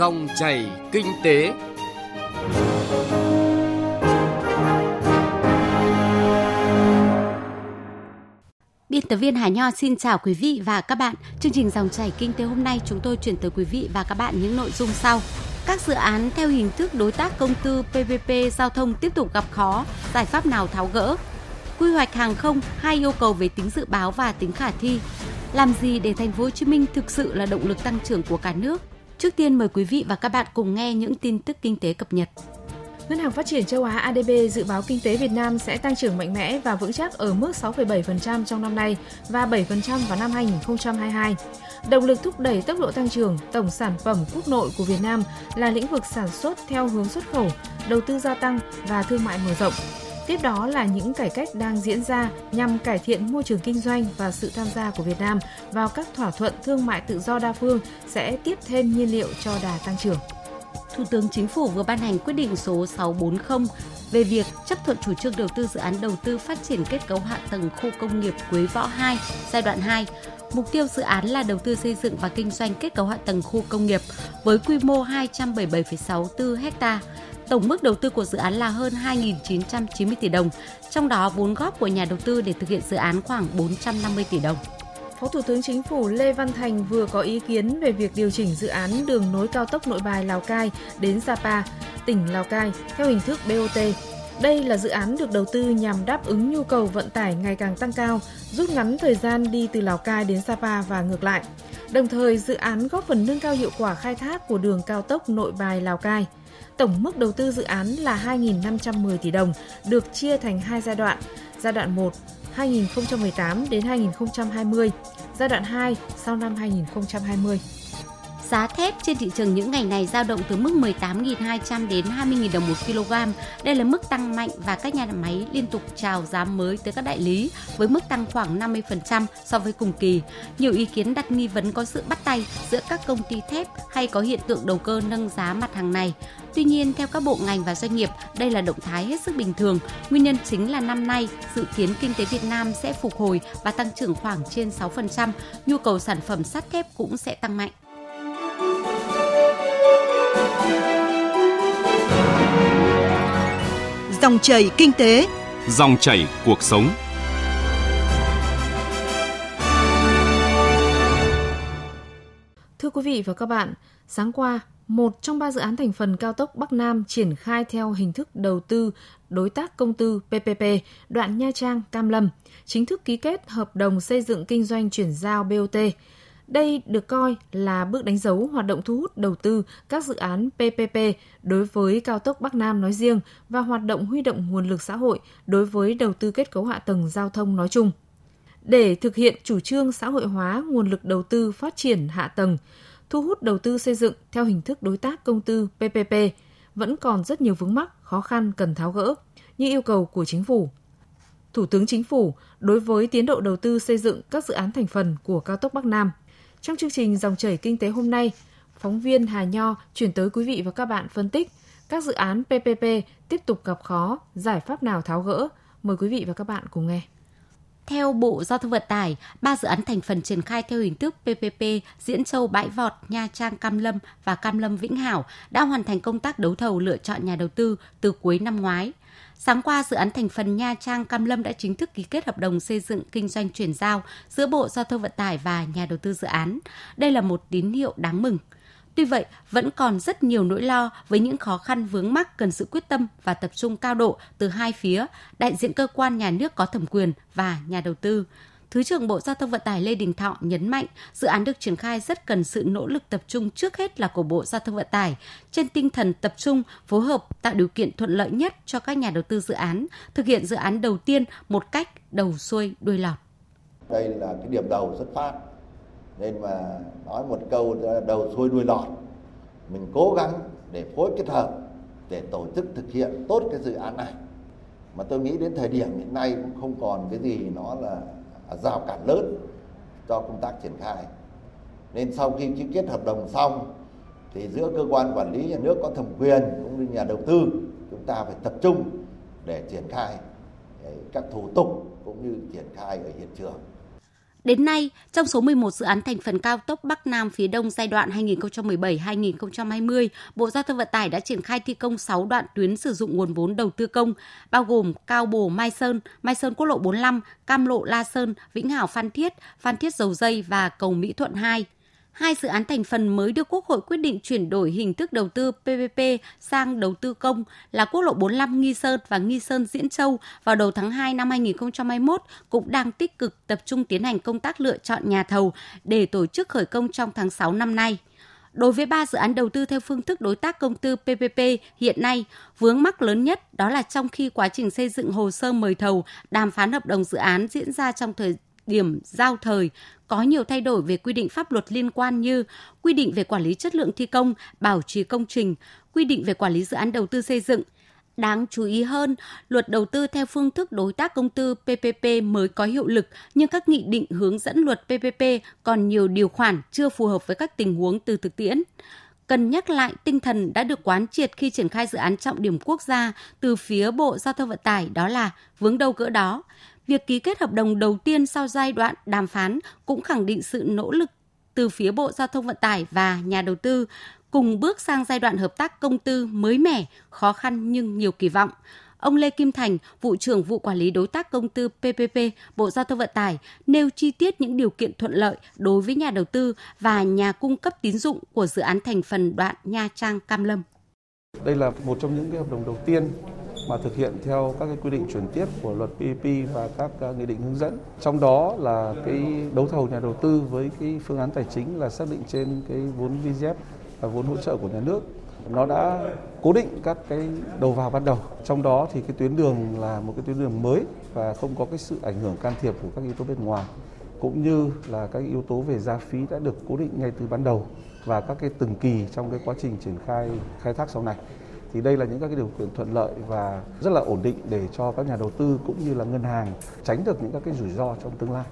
Dòng chảy kinh tế. Biên tập viên Hà Nho xin chào quý vị và các bạn. Chương trình Dòng chảy kinh tế hôm nay chúng tôi chuyển tới quý vị và các bạn những nội dung sau. Các dự án theo hình thức đối tác công tư PPP giao thông tiếp tục gặp khó, giải pháp nào tháo gỡ? Quy hoạch hàng không hai yêu cầu về tính dự báo và tính khả thi. Làm gì để thành phố Hồ Chí Minh thực sự là động lực tăng trưởng của cả nước? Trước tiên mời quý vị và các bạn cùng nghe những tin tức kinh tế cập nhật. Ngân hàng Phát triển châu Á ADB dự báo kinh tế Việt Nam sẽ tăng trưởng mạnh mẽ và vững chắc ở mức 6,7% trong năm nay và 7% vào năm 2022. Động lực thúc đẩy tốc độ tăng trưởng tổng sản phẩm quốc nội của Việt Nam là lĩnh vực sản xuất theo hướng xuất khẩu, đầu tư gia tăng và thương mại mở rộng. Tiếp đó là những cải cách đang diễn ra nhằm cải thiện môi trường kinh doanh và sự tham gia của Việt Nam vào các thỏa thuận thương mại tự do đa phương sẽ tiếp thêm nhiên liệu cho đà tăng trưởng. Thủ tướng Chính phủ vừa ban hành quyết định số 640 về việc chấp thuận chủ trương đầu tư dự án đầu tư phát triển kết cấu hạ tầng khu công nghiệp Quế Võ 2 giai đoạn 2. Mục tiêu dự án là đầu tư xây dựng và kinh doanh kết cấu hạ tầng khu công nghiệp với quy mô 277,64 ha. Tổng mức đầu tư của dự án là hơn 2.990 tỷ đồng, trong đó vốn góp của nhà đầu tư để thực hiện dự án khoảng 450 tỷ đồng. Phó Thủ tướng Chính phủ Lê Văn Thành vừa có ý kiến về việc điều chỉnh dự án đường nối cao tốc Nội Bài Lào Cai đến Sapa, tỉnh Lào Cai theo hình thức BOT. Đây là dự án được đầu tư nhằm đáp ứng nhu cầu vận tải ngày càng tăng cao, rút ngắn thời gian đi từ Lào Cai đến Sapa và ngược lại. Đồng thời, dự án góp phần nâng cao hiệu quả khai thác của đường cao tốc Nội Bài Lào Cai. Tổng mức đầu tư dự án là 2.510 tỷ đồng, được chia thành hai giai đoạn. Giai đoạn 1 2018 đến 2020, giai đoạn 2 sau năm 2020. Giá thép trên thị trường những ngày này dao động từ mức 18.200 đến 20.000 đồng một kg. Đây là mức tăng mạnh và các nhà máy liên tục chào giá mới tới các đại lý với mức tăng khoảng 50% so với cùng kỳ. Nhiều ý kiến đặt nghi vấn có sự bắt tay giữa các công ty thép hay có hiện tượng đầu cơ nâng giá mặt hàng này. Tuy nhiên, theo các bộ ngành và doanh nghiệp, đây là động thái hết sức bình thường. Nguyên nhân chính là năm nay, dự kiến kinh tế Việt Nam sẽ phục hồi và tăng trưởng khoảng trên 6%, nhu cầu sản phẩm sắt thép cũng sẽ tăng mạnh. Dòng chảy kinh tế, dòng chảy cuộc sống. Thưa quý vị và các bạn, sáng qua, một trong ba dự án thành phần cao tốc Bắc Nam triển khai theo hình thức đầu tư đối tác công tư PPP đoạn Nha Trang Cam Lâm, chính thức ký kết hợp đồng xây dựng kinh doanh chuyển giao BOT. Đây được coi là bước đánh dấu hoạt động thu hút đầu tư các dự án PPP đối với cao tốc Bắc Nam nói riêng và hoạt động huy động nguồn lực xã hội đối với đầu tư kết cấu hạ tầng giao thông nói chung. Để thực hiện chủ trương xã hội hóa nguồn lực đầu tư phát triển hạ tầng, thu hút đầu tư xây dựng theo hình thức đối tác công tư PPP vẫn còn rất nhiều vướng mắc, khó khăn cần tháo gỡ như yêu cầu của chính phủ. Thủ tướng Chính phủ đối với tiến độ đầu tư xây dựng các dự án thành phần của cao tốc Bắc Nam. Trong chương trình Dòng chảy kinh tế hôm nay, phóng viên Hà Nho chuyển tới quý vị và các bạn phân tích các dự án PPP tiếp tục gặp khó, giải pháp nào tháo gỡ. Mời quý vị và các bạn cùng nghe. Theo Bộ Giao thông Vận tải, ba dự án thành phần triển khai theo hình thức PPP Diễn Châu Bãi Vọt, Nha Trang Cam Lâm và Cam Lâm Vĩnh Hảo đã hoàn thành công tác đấu thầu lựa chọn nhà đầu tư từ cuối năm ngoái. Sáng qua, dự án thành phần Nha Trang Cam Lâm đã chính thức ký kết hợp đồng xây dựng kinh doanh chuyển giao giữa Bộ Giao thông Vận tải và nhà đầu tư dự án. Đây là một tín hiệu đáng mừng. Tuy vậy, vẫn còn rất nhiều nỗi lo với những khó khăn vướng mắc cần sự quyết tâm và tập trung cao độ từ hai phía, đại diện cơ quan nhà nước có thẩm quyền và nhà đầu tư. Thứ trưởng Bộ Giao thông Vận tải Lê Đình Thọ nhấn mạnh, dự án được triển khai rất cần sự nỗ lực tập trung trước hết là của Bộ Giao thông Vận tải, trên tinh thần tập trung, phối hợp tạo điều kiện thuận lợi nhất cho các nhà đầu tư dự án, thực hiện dự án đầu tiên một cách đầu xuôi đuôi lọt. Đây là cái điểm đầu xuất phát, nên mà nói một câu đầu xuôi đuôi lọt, mình cố gắng để phối kết hợp để tổ chức thực hiện tốt cái dự án này. Mà tôi nghĩ đến thời điểm hiện nay cũng không còn cái gì nó là rào cản lớn cho công tác triển khai. Nên sau khi ký kết hợp đồng xong, thì giữa cơ quan quản lý nhà nước có thẩm quyền cũng như nhà đầu tư, chúng ta phải tập trung để triển khai các thủ tục cũng như triển khai ở hiện trường. Đến nay, trong số 11 dự án thành phần cao tốc Bắc Nam phía Đông giai đoạn 2017-2020, Bộ Giao thông Vận tải đã triển khai thi công 6 đoạn tuyến sử dụng nguồn vốn đầu tư công, bao gồm Cao Bồ Mai Sơn, Mai Sơn Quốc lộ 45, Cam Lộ La Sơn, Vĩnh Hảo Phan Thiết, Phan Thiết Dầu Dây và cầu Mỹ Thuận 2 hai dự án thành phần mới được Quốc hội quyết định chuyển đổi hình thức đầu tư PPP sang đầu tư công là quốc lộ 45 Nghi Sơn và Nghi Sơn Diễn Châu vào đầu tháng 2 năm 2021 cũng đang tích cực tập trung tiến hành công tác lựa chọn nhà thầu để tổ chức khởi công trong tháng 6 năm nay. Đối với ba dự án đầu tư theo phương thức đối tác công tư PPP hiện nay, vướng mắc lớn nhất đó là trong khi quá trình xây dựng hồ sơ mời thầu, đàm phán hợp đồng dự án diễn ra trong thời điểm giao thời, có nhiều thay đổi về quy định pháp luật liên quan như quy định về quản lý chất lượng thi công, bảo trì công trình, quy định về quản lý dự án đầu tư xây dựng. Đáng chú ý hơn, luật đầu tư theo phương thức đối tác công tư PPP mới có hiệu lực, nhưng các nghị định hướng dẫn luật PPP còn nhiều điều khoản chưa phù hợp với các tình huống từ thực tiễn cần nhắc lại tinh thần đã được quán triệt khi triển khai dự án trọng điểm quốc gia từ phía Bộ Giao thông Vận tải đó là vướng đâu cỡ đó việc ký kết hợp đồng đầu tiên sau giai đoạn đàm phán cũng khẳng định sự nỗ lực từ phía Bộ Giao thông Vận tải và nhà đầu tư cùng bước sang giai đoạn hợp tác công tư mới mẻ, khó khăn nhưng nhiều kỳ vọng. Ông Lê Kim Thành, vụ trưởng vụ quản lý đối tác công tư PPP, Bộ Giao thông Vận tải nêu chi tiết những điều kiện thuận lợi đối với nhà đầu tư và nhà cung cấp tín dụng của dự án thành phần đoạn Nha Trang Cam Lâm. Đây là một trong những cái hợp đồng đầu tiên mà thực hiện theo các cái quy định chuyển tiếp của luật PPP và các nghị định hướng dẫn. Trong đó là cái đấu thầu nhà đầu tư với cái phương án tài chính là xác định trên cái vốn VGF và vốn hỗ trợ của nhà nước. Nó đã cố định các cái đầu vào ban đầu. Trong đó thì cái tuyến đường là một cái tuyến đường mới và không có cái sự ảnh hưởng can thiệp của các yếu tố bên ngoài, cũng như là các yếu tố về giá phí đã được cố định ngay từ ban đầu và các cái từng kỳ trong cái quá trình triển khai khai thác sau này thì đây là những các cái điều kiện thuận lợi và rất là ổn định để cho các nhà đầu tư cũng như là ngân hàng tránh được những các cái rủi ro trong tương lai.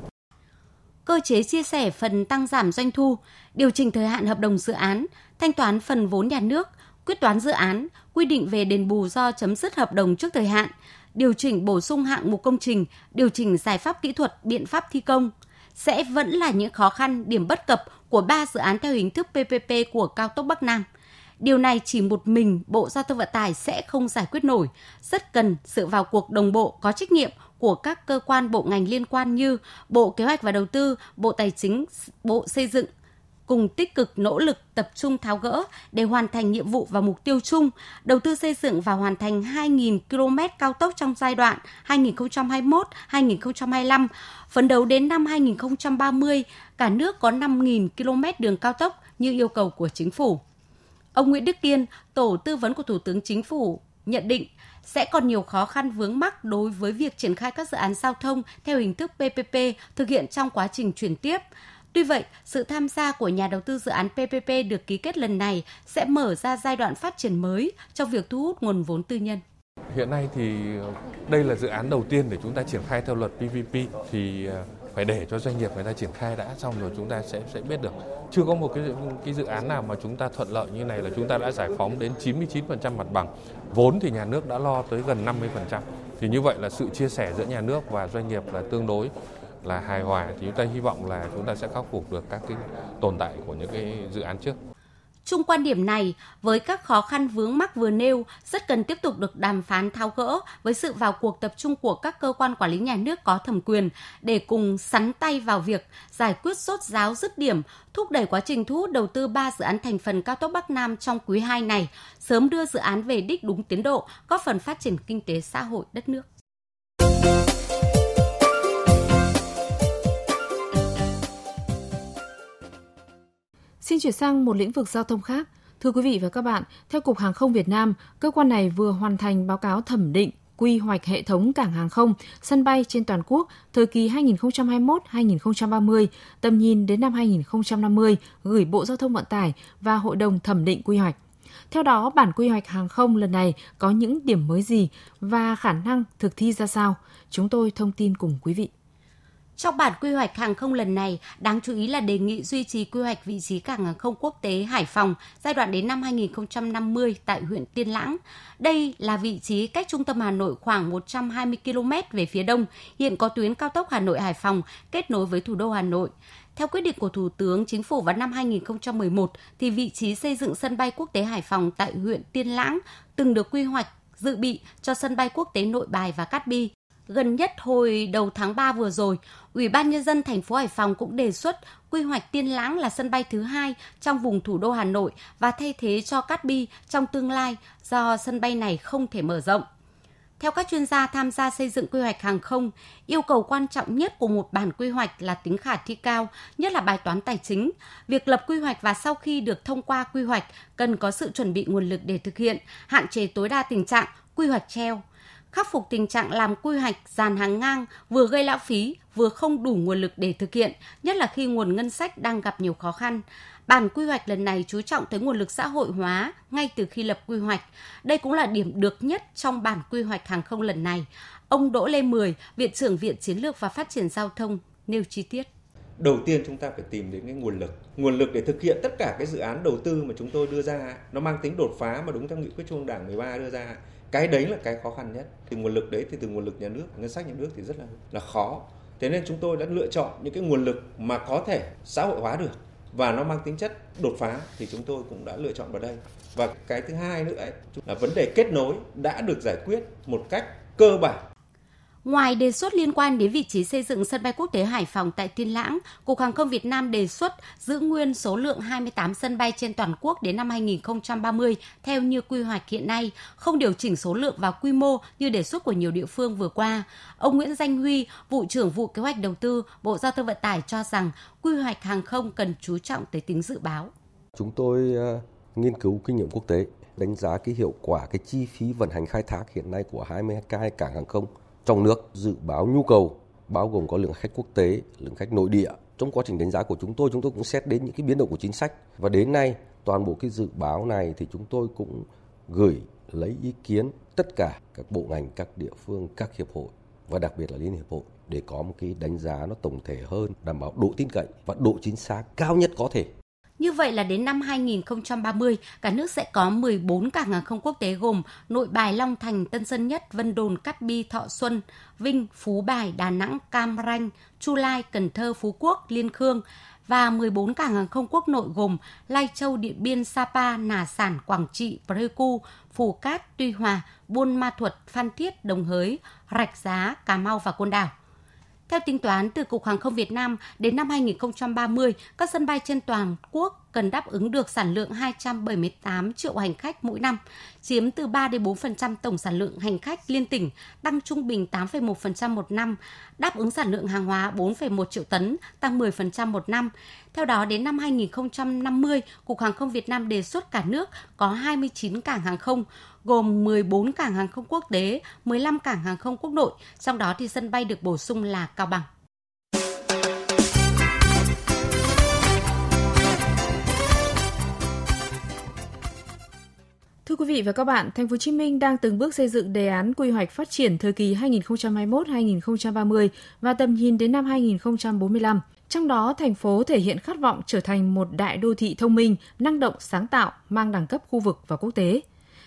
Cơ chế chia sẻ phần tăng giảm doanh thu, điều chỉnh thời hạn hợp đồng dự án, thanh toán phần vốn nhà nước, quyết toán dự án, quy định về đền bù do chấm dứt hợp đồng trước thời hạn, điều chỉnh bổ sung hạng mục công trình, điều chỉnh giải pháp kỹ thuật, biện pháp thi công sẽ vẫn là những khó khăn, điểm bất cập của ba dự án theo hình thức PPP của cao tốc Bắc Nam – Điều này chỉ một mình Bộ Giao thông Vận tải sẽ không giải quyết nổi, rất cần sự vào cuộc đồng bộ có trách nhiệm của các cơ quan bộ ngành liên quan như Bộ Kế hoạch và Đầu tư, Bộ Tài chính, Bộ Xây dựng cùng tích cực nỗ lực tập trung tháo gỡ để hoàn thành nhiệm vụ và mục tiêu chung, đầu tư xây dựng và hoàn thành 2.000 km cao tốc trong giai đoạn 2021-2025. Phấn đấu đến năm 2030, cả nước có 5.000 km đường cao tốc như yêu cầu của chính phủ. Ông Nguyễn Đức Kiên, tổ tư vấn của Thủ tướng Chính phủ nhận định sẽ còn nhiều khó khăn vướng mắc đối với việc triển khai các dự án giao thông theo hình thức PPP thực hiện trong quá trình chuyển tiếp. Tuy vậy, sự tham gia của nhà đầu tư dự án PPP được ký kết lần này sẽ mở ra giai đoạn phát triển mới trong việc thu hút nguồn vốn tư nhân. Hiện nay thì đây là dự án đầu tiên để chúng ta triển khai theo luật PPP thì à, phải để cho doanh nghiệp người ta triển khai đã, xong rồi chúng ta sẽ sẽ biết được. Chưa có một cái cái dự án nào mà chúng ta thuận lợi như này là chúng ta đã giải phóng đến 99% mặt bằng. Vốn thì nhà nước đã lo tới gần 50% thì như vậy là sự chia sẻ giữa nhà nước và doanh nghiệp là tương đối là hài hòa. Thì chúng ta hy vọng là chúng ta sẽ khắc phục được các cái tồn tại của những cái dự án trước. Chung quan điểm này, với các khó khăn vướng mắc vừa nêu, rất cần tiếp tục được đàm phán tháo gỡ với sự vào cuộc tập trung của các cơ quan quản lý nhà nước có thẩm quyền để cùng sắn tay vào việc giải quyết sốt giáo dứt điểm, thúc đẩy quá trình thu hút đầu tư ba dự án thành phần cao tốc Bắc Nam trong quý 2 này, sớm đưa dự án về đích đúng tiến độ, góp phần phát triển kinh tế xã hội đất nước. Xin chuyển sang một lĩnh vực giao thông khác. Thưa quý vị và các bạn, theo Cục Hàng không Việt Nam, cơ quan này vừa hoàn thành báo cáo thẩm định quy hoạch hệ thống cảng hàng không, sân bay trên toàn quốc thời kỳ 2021-2030, tầm nhìn đến năm 2050 gửi Bộ Giao thông Vận tải và Hội đồng thẩm định quy hoạch. Theo đó, bản quy hoạch hàng không lần này có những điểm mới gì và khả năng thực thi ra sao? Chúng tôi thông tin cùng quý vị. Trong bản quy hoạch hàng không lần này, đáng chú ý là đề nghị duy trì quy hoạch vị trí cảng hàng không quốc tế Hải Phòng giai đoạn đến năm 2050 tại huyện Tiên Lãng. Đây là vị trí cách trung tâm Hà Nội khoảng 120 km về phía đông, hiện có tuyến cao tốc Hà Nội Hải Phòng kết nối với thủ đô Hà Nội. Theo quyết định của Thủ tướng Chính phủ vào năm 2011, thì vị trí xây dựng sân bay quốc tế Hải Phòng tại huyện Tiên Lãng từng được quy hoạch dự bị cho sân bay quốc tế Nội Bài và Cát Bi. Gần nhất hồi đầu tháng 3 vừa rồi, Ủy ban nhân dân thành phố Hải Phòng cũng đề xuất quy hoạch Tiên Lãng là sân bay thứ hai trong vùng thủ đô Hà Nội và thay thế cho Cát Bi trong tương lai do sân bay này không thể mở rộng. Theo các chuyên gia tham gia xây dựng quy hoạch hàng không, yêu cầu quan trọng nhất của một bản quy hoạch là tính khả thi cao, nhất là bài toán tài chính. Việc lập quy hoạch và sau khi được thông qua quy hoạch cần có sự chuẩn bị nguồn lực để thực hiện, hạn chế tối đa tình trạng quy hoạch treo khắc phục tình trạng làm quy hoạch dàn hàng ngang vừa gây lãng phí vừa không đủ nguồn lực để thực hiện, nhất là khi nguồn ngân sách đang gặp nhiều khó khăn. Bản quy hoạch lần này chú trọng tới nguồn lực xã hội hóa ngay từ khi lập quy hoạch. Đây cũng là điểm được nhất trong bản quy hoạch hàng không lần này. Ông Đỗ Lê Mười, Viện trưởng Viện Chiến lược và Phát triển Giao thông, nêu chi tiết. Đầu tiên chúng ta phải tìm đến cái nguồn lực. Nguồn lực để thực hiện tất cả cái dự án đầu tư mà chúng tôi đưa ra, nó mang tính đột phá mà đúng theo nghị quyết Trung ương Đảng 13 đưa ra. Cái đấy là cái khó khăn nhất. Từ nguồn lực đấy thì từ nguồn lực nhà nước ngân sách nhà nước thì rất là là khó. Thế nên chúng tôi đã lựa chọn những cái nguồn lực mà có thể xã hội hóa được và nó mang tính chất đột phá thì chúng tôi cũng đã lựa chọn vào đây. Và cái thứ hai nữa ấy, là vấn đề kết nối đã được giải quyết một cách cơ bản Ngoài đề xuất liên quan đến vị trí xây dựng sân bay quốc tế Hải Phòng tại Tiên Lãng, Cục Hàng không Việt Nam đề xuất giữ nguyên số lượng 28 sân bay trên toàn quốc đến năm 2030 theo như quy hoạch hiện nay, không điều chỉnh số lượng và quy mô như đề xuất của nhiều địa phương vừa qua. Ông Nguyễn Danh Huy, vụ trưởng vụ kế hoạch đầu tư, Bộ Giao thông Vận tải cho rằng quy hoạch hàng không cần chú trọng tới tính dự báo. Chúng tôi uh, nghiên cứu kinh nghiệm quốc tế, đánh giá cái hiệu quả cái chi phí vận hành khai thác hiện nay của 22 cảng hàng không trong nước dự báo nhu cầu bao gồm có lượng khách quốc tế, lượng khách nội địa. Trong quá trình đánh giá của chúng tôi, chúng tôi cũng xét đến những cái biến động của chính sách và đến nay toàn bộ cái dự báo này thì chúng tôi cũng gửi lấy ý kiến tất cả các bộ ngành, các địa phương, các hiệp hội và đặc biệt là Liên hiệp hội để có một cái đánh giá nó tổng thể hơn, đảm bảo độ tin cậy và độ chính xác cao nhất có thể như vậy là đến năm 2030, cả nước sẽ có 14 cảng hàng không quốc tế gồm Nội Bài, Long Thành, Tân Sơn Nhất, Vân Đồn, Cát Bi, Thọ Xuân, Vinh, Phú Bài, Đà Nẵng, Cam Ranh, Chu Lai, Cần Thơ, Phú Quốc, Liên Khương và 14 cảng hàng không quốc nội gồm Lai Châu, Điện Biên, Sapa, Nà Sản, Quảng Trị, Pleiku, Phù Cát, Tuy Hòa, Buôn Ma Thuột, Phan Thiết, Đồng Hới, Rạch Giá, Cà Mau và Côn Đảo. Theo tính toán từ Cục Hàng không Việt Nam, đến năm 2030, các sân bay trên toàn quốc cần đáp ứng được sản lượng 278 triệu hành khách mỗi năm, chiếm từ 3 đến 4% tổng sản lượng hành khách liên tỉnh, tăng trung bình 8,1% một năm, đáp ứng sản lượng hàng hóa 4,1 triệu tấn, tăng 10% một năm. Theo đó, đến năm 2050, Cục Hàng không Việt Nam đề xuất cả nước có 29 cảng hàng không, gồm 14 cảng hàng không quốc tế, 15 cảng hàng không quốc nội, trong đó thì sân bay được bổ sung là Cao Bằng. Quý vị và các bạn, Thành phố Hồ Chí Minh đang từng bước xây dựng đề án quy hoạch phát triển thời kỳ 2021-2030 và tầm nhìn đến năm 2045. Trong đó, thành phố thể hiện khát vọng trở thành một đại đô thị thông minh, năng động, sáng tạo, mang đẳng cấp khu vực và quốc tế.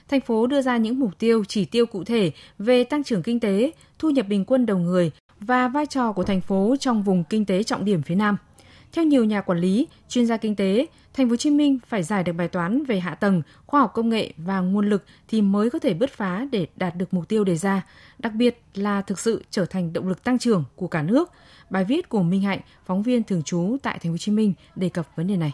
Thành phố đưa ra những mục tiêu, chỉ tiêu cụ thể về tăng trưởng kinh tế, thu nhập bình quân đầu người và vai trò của thành phố trong vùng kinh tế trọng điểm phía Nam. Theo nhiều nhà quản lý, chuyên gia kinh tế, Thành phố Hồ Chí Minh phải giải được bài toán về hạ tầng, khoa học công nghệ và nguồn lực thì mới có thể bứt phá để đạt được mục tiêu đề ra, đặc biệt là thực sự trở thành động lực tăng trưởng của cả nước. Bài viết của Minh Hạnh, phóng viên thường trú tại Thành phố Hồ Chí Minh đề cập vấn đề này.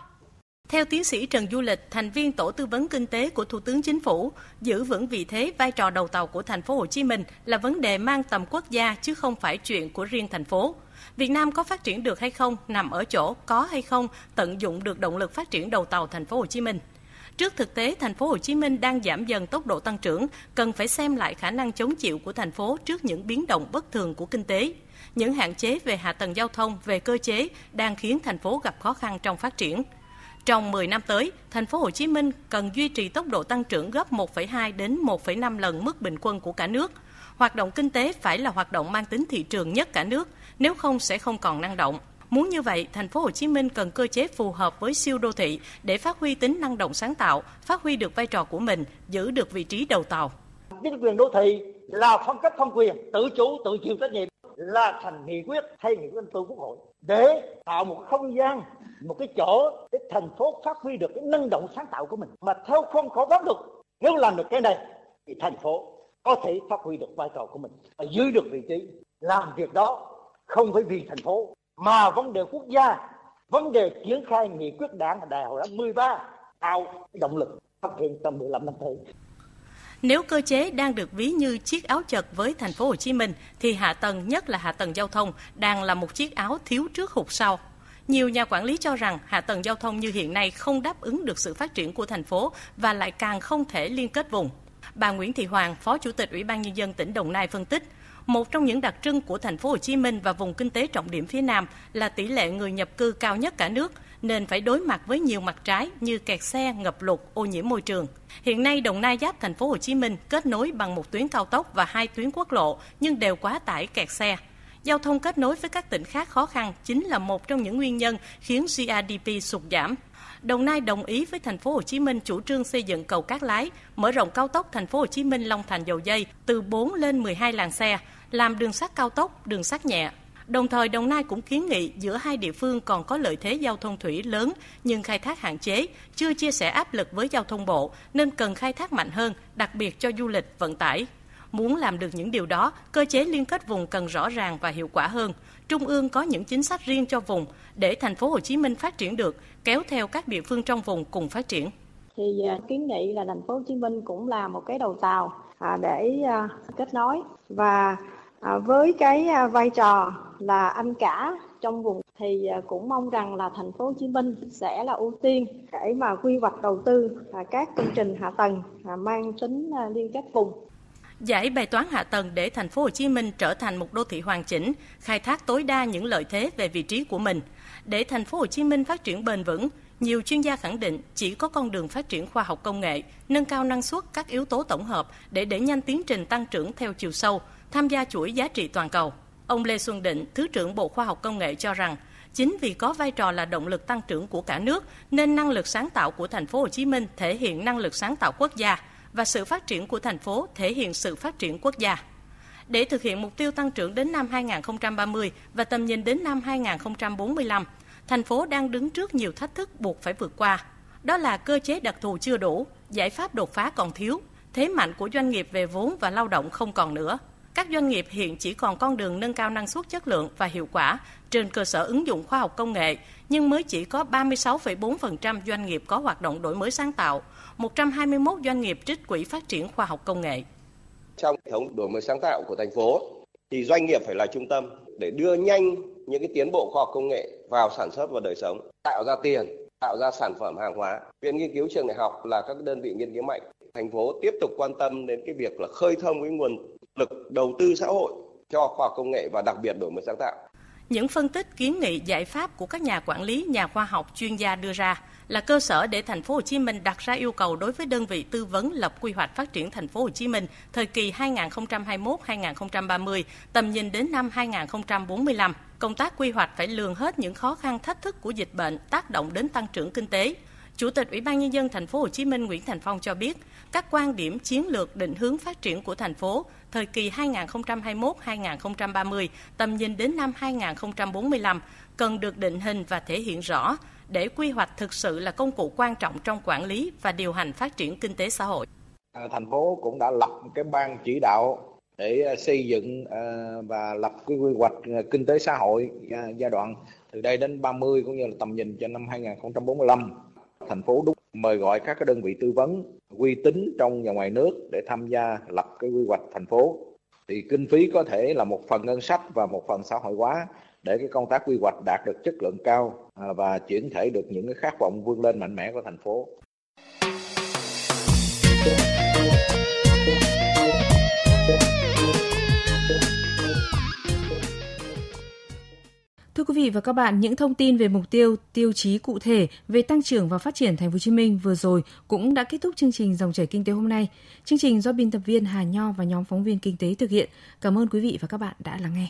Theo tiến sĩ Trần Du Lịch, thành viên tổ tư vấn kinh tế của Thủ tướng Chính phủ, giữ vững vị thế vai trò đầu tàu của thành phố Hồ Chí Minh là vấn đề mang tầm quốc gia chứ không phải chuyện của riêng thành phố. Việt Nam có phát triển được hay không nằm ở chỗ có hay không tận dụng được động lực phát triển đầu tàu thành phố Hồ Chí Minh. Trước thực tế thành phố Hồ Chí Minh đang giảm dần tốc độ tăng trưởng, cần phải xem lại khả năng chống chịu của thành phố trước những biến động bất thường của kinh tế. Những hạn chế về hạ tầng giao thông, về cơ chế đang khiến thành phố gặp khó khăn trong phát triển. Trong 10 năm tới, thành phố Hồ Chí Minh cần duy trì tốc độ tăng trưởng gấp 1,2 đến 1,5 lần mức bình quân của cả nước – Hoạt động kinh tế phải là hoạt động mang tính thị trường nhất cả nước, nếu không sẽ không còn năng động. Muốn như vậy, thành phố Hồ Chí Minh cần cơ chế phù hợp với siêu đô thị để phát huy tính năng động sáng tạo, phát huy được vai trò của mình, giữ được vị trí đầu tàu. Chính quyền đô thị là phân cấp phân quyền, tự chủ, tự chịu trách nhiệm là thành nghị quyết thay nghị quyết của quốc hội để tạo một không gian một cái chỗ để thành phố phát huy được cái năng động sáng tạo của mình mà theo khuôn khổ pháp luật nếu làm được cái này thì thành phố có thể phát huy được vai trò của mình và giữ được vị trí làm việc đó không phải vì thành phố, mà vấn đề quốc gia, vấn đề triển khai nghị quyết đảng đại hội đảng 13 tạo động lực phát triển trong 15 năm tới nếu cơ chế đang được ví như chiếc áo chật với thành phố Hồ Chí Minh, thì hạ tầng, nhất là hạ tầng giao thông, đang là một chiếc áo thiếu trước hụt sau. Nhiều nhà quản lý cho rằng hạ tầng giao thông như hiện nay không đáp ứng được sự phát triển của thành phố và lại càng không thể liên kết vùng. Bà Nguyễn Thị Hoàng, Phó Chủ tịch Ủy ban nhân dân tỉnh Đồng Nai phân tích, một trong những đặc trưng của thành phố Hồ Chí Minh và vùng kinh tế trọng điểm phía Nam là tỷ lệ người nhập cư cao nhất cả nước, nên phải đối mặt với nhiều mặt trái như kẹt xe, ngập lụt, ô nhiễm môi trường. Hiện nay Đồng Nai giáp thành phố Hồ Chí Minh kết nối bằng một tuyến cao tốc và hai tuyến quốc lộ nhưng đều quá tải kẹt xe. Giao thông kết nối với các tỉnh khác khó khăn chính là một trong những nguyên nhân khiến GRDP sụt giảm. Đồng Nai đồng ý với thành phố Hồ Chí Minh chủ trương xây dựng cầu Cát Lái, mở rộng cao tốc thành phố Hồ Chí Minh Long Thành dầu dây từ 4 lên 12 làn xe, làm đường sắt cao tốc, đường sắt nhẹ. Đồng thời Đồng Nai cũng kiến nghị giữa hai địa phương còn có lợi thế giao thông thủy lớn nhưng khai thác hạn chế, chưa chia sẻ áp lực với giao thông bộ nên cần khai thác mạnh hơn, đặc biệt cho du lịch, vận tải. Muốn làm được những điều đó, cơ chế liên kết vùng cần rõ ràng và hiệu quả hơn. Trung ương có những chính sách riêng cho vùng để thành phố Hồ Chí Minh phát triển được, kéo theo các địa phương trong vùng cùng phát triển. Thì à, kiến nghị là thành phố Hồ Chí Minh cũng là một cái đầu tàu à, để à, kết nối và với cái vai trò là anh cả trong vùng thì cũng mong rằng là thành phố Hồ Chí Minh sẽ là ưu tiên để mà quy hoạch đầu tư các công trình hạ tầng mang tính liên kết vùng giải bài toán hạ tầng để thành phố Hồ Chí Minh trở thành một đô thị hoàn chỉnh, khai thác tối đa những lợi thế về vị trí của mình. Để thành phố Hồ Chí Minh phát triển bền vững, nhiều chuyên gia khẳng định chỉ có con đường phát triển khoa học công nghệ, nâng cao năng suất các yếu tố tổng hợp để đẩy nhanh tiến trình tăng trưởng theo chiều sâu, tham gia chuỗi giá trị toàn cầu. Ông Lê Xuân Định, Thứ trưởng Bộ Khoa học Công nghệ cho rằng, chính vì có vai trò là động lực tăng trưởng của cả nước nên năng lực sáng tạo của thành phố Hồ Chí Minh thể hiện năng lực sáng tạo quốc gia và sự phát triển của thành phố thể hiện sự phát triển quốc gia. Để thực hiện mục tiêu tăng trưởng đến năm 2030 và tầm nhìn đến năm 2045, thành phố đang đứng trước nhiều thách thức buộc phải vượt qua. Đó là cơ chế đặc thù chưa đủ, giải pháp đột phá còn thiếu, thế mạnh của doanh nghiệp về vốn và lao động không còn nữa. Các doanh nghiệp hiện chỉ còn con đường nâng cao năng suất chất lượng và hiệu quả trên cơ sở ứng dụng khoa học công nghệ, nhưng mới chỉ có 36,4% doanh nghiệp có hoạt động đổi mới sáng tạo, 121 doanh nghiệp trích quỹ phát triển khoa học công nghệ. Trong hệ thống đổi mới sáng tạo của thành phố thì doanh nghiệp phải là trung tâm để đưa nhanh những cái tiến bộ khoa học công nghệ vào sản xuất và đời sống, tạo ra tiền, tạo ra sản phẩm hàng hóa. Viện nghiên cứu trường đại học là các đơn vị nghiên cứu mạnh. Thành phố tiếp tục quan tâm đến cái việc là khơi thông cái nguồn lực đầu tư xã hội cho khoa học công nghệ và đặc biệt đổi mới sáng tạo. Những phân tích kiến nghị giải pháp của các nhà quản lý, nhà khoa học, chuyên gia đưa ra là cơ sở để thành phố Hồ Chí Minh đặt ra yêu cầu đối với đơn vị tư vấn lập quy hoạch phát triển thành phố Hồ Chí Minh thời kỳ 2021-2030, tầm nhìn đến năm 2045. Công tác quy hoạch phải lường hết những khó khăn thách thức của dịch bệnh tác động đến tăng trưởng kinh tế. Chủ tịch Ủy ban nhân dân thành phố Hồ Chí Minh Nguyễn Thành Phong cho biết, các quan điểm chiến lược định hướng phát triển của thành phố thời kỳ 2021-2030, tầm nhìn đến năm 2045 cần được định hình và thể hiện rõ để quy hoạch thực sự là công cụ quan trọng trong quản lý và điều hành phát triển kinh tế xã hội. À, thành phố cũng đã lập cái ban chỉ đạo để à, xây dựng à, và lập cái quy hoạch kinh tế xã hội giai đoạn từ đây đến 30 cũng như là tầm nhìn cho năm 2045. Thành phố đúc mời gọi các cái đơn vị tư vấn, uy tín trong và ngoài nước để tham gia lập cái quy hoạch thành phố. Thì kinh phí có thể là một phần ngân sách và một phần xã hội hóa để cái công tác quy hoạch đạt được chất lượng cao à, và chuyển thể được những cái khát vọng vươn lên mạnh mẽ của thành phố. Thưa quý vị và các bạn, những thông tin về mục tiêu, tiêu chí cụ thể về tăng trưởng và phát triển Thành phố Hồ Chí Minh vừa rồi cũng đã kết thúc chương trình dòng chảy kinh tế hôm nay. Chương trình do biên tập viên Hà Nho và nhóm phóng viên kinh tế thực hiện. Cảm ơn quý vị và các bạn đã lắng nghe.